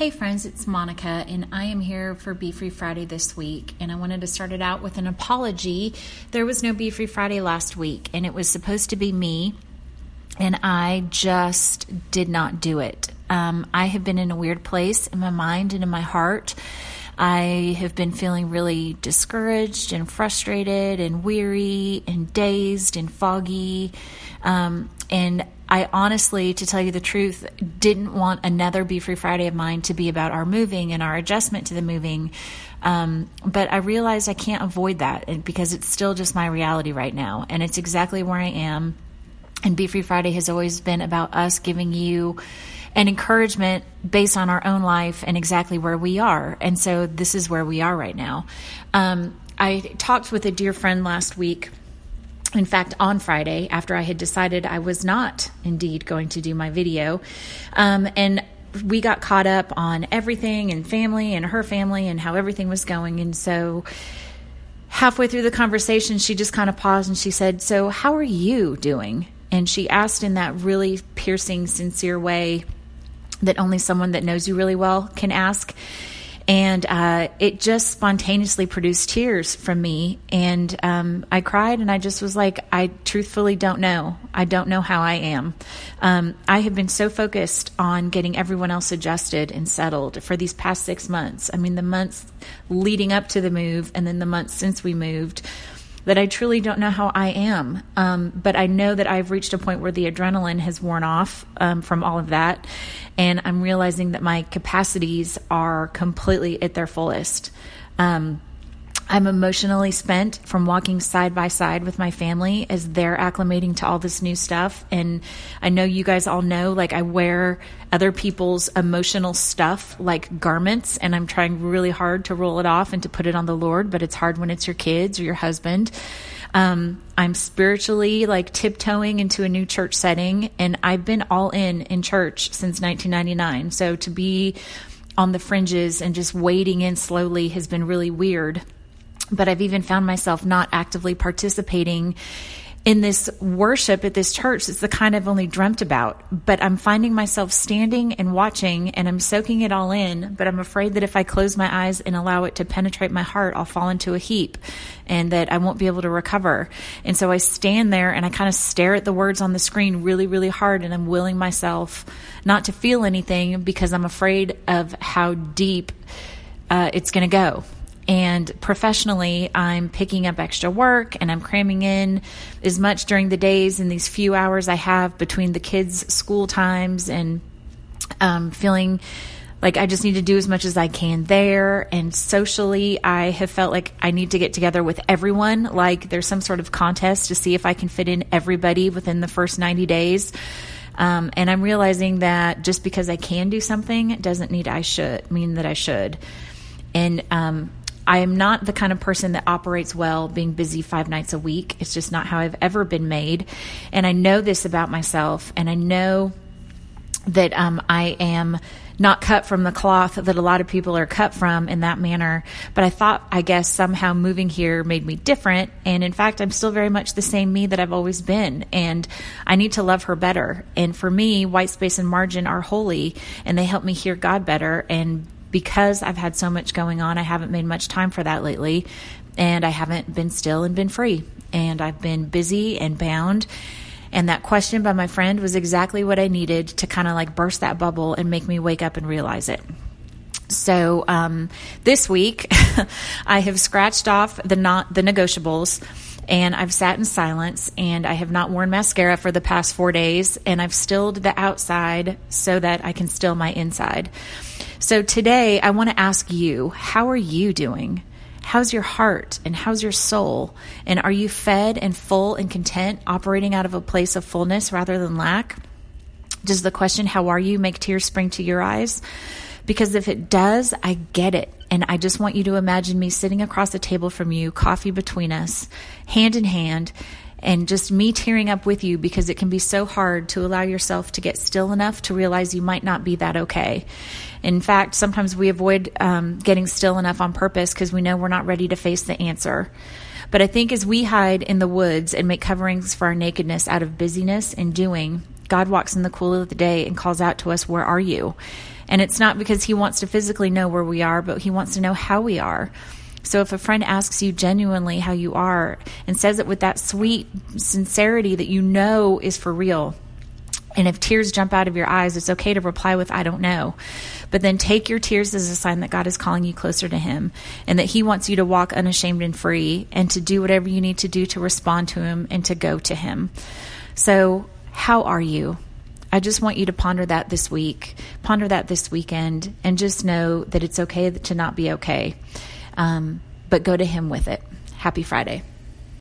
Hey friends, it's Monica, and I am here for Be Free Friday this week. And I wanted to start it out with an apology. There was no Be Free Friday last week, and it was supposed to be me, and I just did not do it. Um, I have been in a weird place in my mind and in my heart. I have been feeling really discouraged and frustrated and weary and dazed and foggy. Um, and I honestly, to tell you the truth, didn't want another Be Free Friday of mine to be about our moving and our adjustment to the moving. Um, but I realized I can't avoid that because it's still just my reality right now. And it's exactly where I am. And Be Free Friday has always been about us giving you an encouragement based on our own life and exactly where we are. And so this is where we are right now. Um, I talked with a dear friend last week in fact, on Friday, after I had decided I was not indeed going to do my video, um, and we got caught up on everything and family and her family and how everything was going. And so, halfway through the conversation, she just kind of paused and she said, So, how are you doing? And she asked in that really piercing, sincere way that only someone that knows you really well can ask. And uh, it just spontaneously produced tears from me. And um, i cried and i just was like i truthfully don't know. I don't know how i am. Um, i have been so focused on getting everyone else adjusted and settled for these past six months. I mean the months leading up to the move and then the months since we moved that I truly don't know how I am. Um, but I know that I've reached a point where the adrenaline has worn off um, from all of that. And I'm realizing that my capacities are completely at their fullest. Um, I'm emotionally spent from walking side by side with my family as they're acclimating to all this new stuff. And I know you guys all know, like, I wear other people's emotional stuff like garments, and I'm trying really hard to roll it off and to put it on the Lord, but it's hard when it's your kids or your husband. Um, I'm spiritually like tiptoeing into a new church setting, and I've been all in in church since 1999. So to be on the fringes and just wading in slowly has been really weird but I've even found myself not actively participating in this worship at this church. It's the kind I've only dreamt about, but I'm finding myself standing and watching and I'm soaking it all in. But I'm afraid that if I close my eyes and allow it to penetrate my heart, I'll fall into a heap and that I won't be able to recover. And so I stand there and I kind of stare at the words on the screen really, really hard and I'm willing myself not to feel anything because I'm afraid of how deep uh, it's going to go. And professionally, I'm picking up extra work and I'm cramming in as much during the days in these few hours I have between the kids' school times and um, feeling like I just need to do as much as I can there. And socially, I have felt like I need to get together with everyone. Like there's some sort of contest to see if I can fit in everybody within the first 90 days. Um, and I'm realizing that just because I can do something doesn't need I should mean that I should. And um, I am not the kind of person that operates well being busy five nights a week. It's just not how I've ever been made. And I know this about myself. And I know that um, I am not cut from the cloth that a lot of people are cut from in that manner. But I thought, I guess, somehow moving here made me different. And in fact, I'm still very much the same me that I've always been. And I need to love her better. And for me, white space and margin are holy and they help me hear God better and because I've had so much going on, I haven't made much time for that lately. And I haven't been still and been free. And I've been busy and bound. And that question by my friend was exactly what I needed to kind of like burst that bubble and make me wake up and realize it. So um, this week, I have scratched off the not the negotiables, and I've sat in silence, and I have not worn mascara for the past four days, and I've stilled the outside so that I can still my inside. So today, I want to ask you, how are you doing? How's your heart and how's your soul? And are you fed and full and content, operating out of a place of fullness rather than lack? Does the question, how are you, make tears spring to your eyes? Because if it does, I get it. And I just want you to imagine me sitting across the table from you, coffee between us, hand in hand, and just me tearing up with you because it can be so hard to allow yourself to get still enough to realize you might not be that okay. In fact, sometimes we avoid um, getting still enough on purpose because we know we're not ready to face the answer. But I think as we hide in the woods and make coverings for our nakedness out of busyness and doing, God walks in the cool of the day and calls out to us, Where are you? And it's not because He wants to physically know where we are, but He wants to know how we are. So if a friend asks you genuinely how you are and says it with that sweet sincerity that you know is for real, and if tears jump out of your eyes, it's okay to reply with, I don't know. But then take your tears as a sign that God is calling you closer to Him and that He wants you to walk unashamed and free and to do whatever you need to do to respond to Him and to go to Him. So, how are you? I just want you to ponder that this week, ponder that this weekend, and just know that it's okay to not be okay. Um, but go to Him with it. Happy Friday.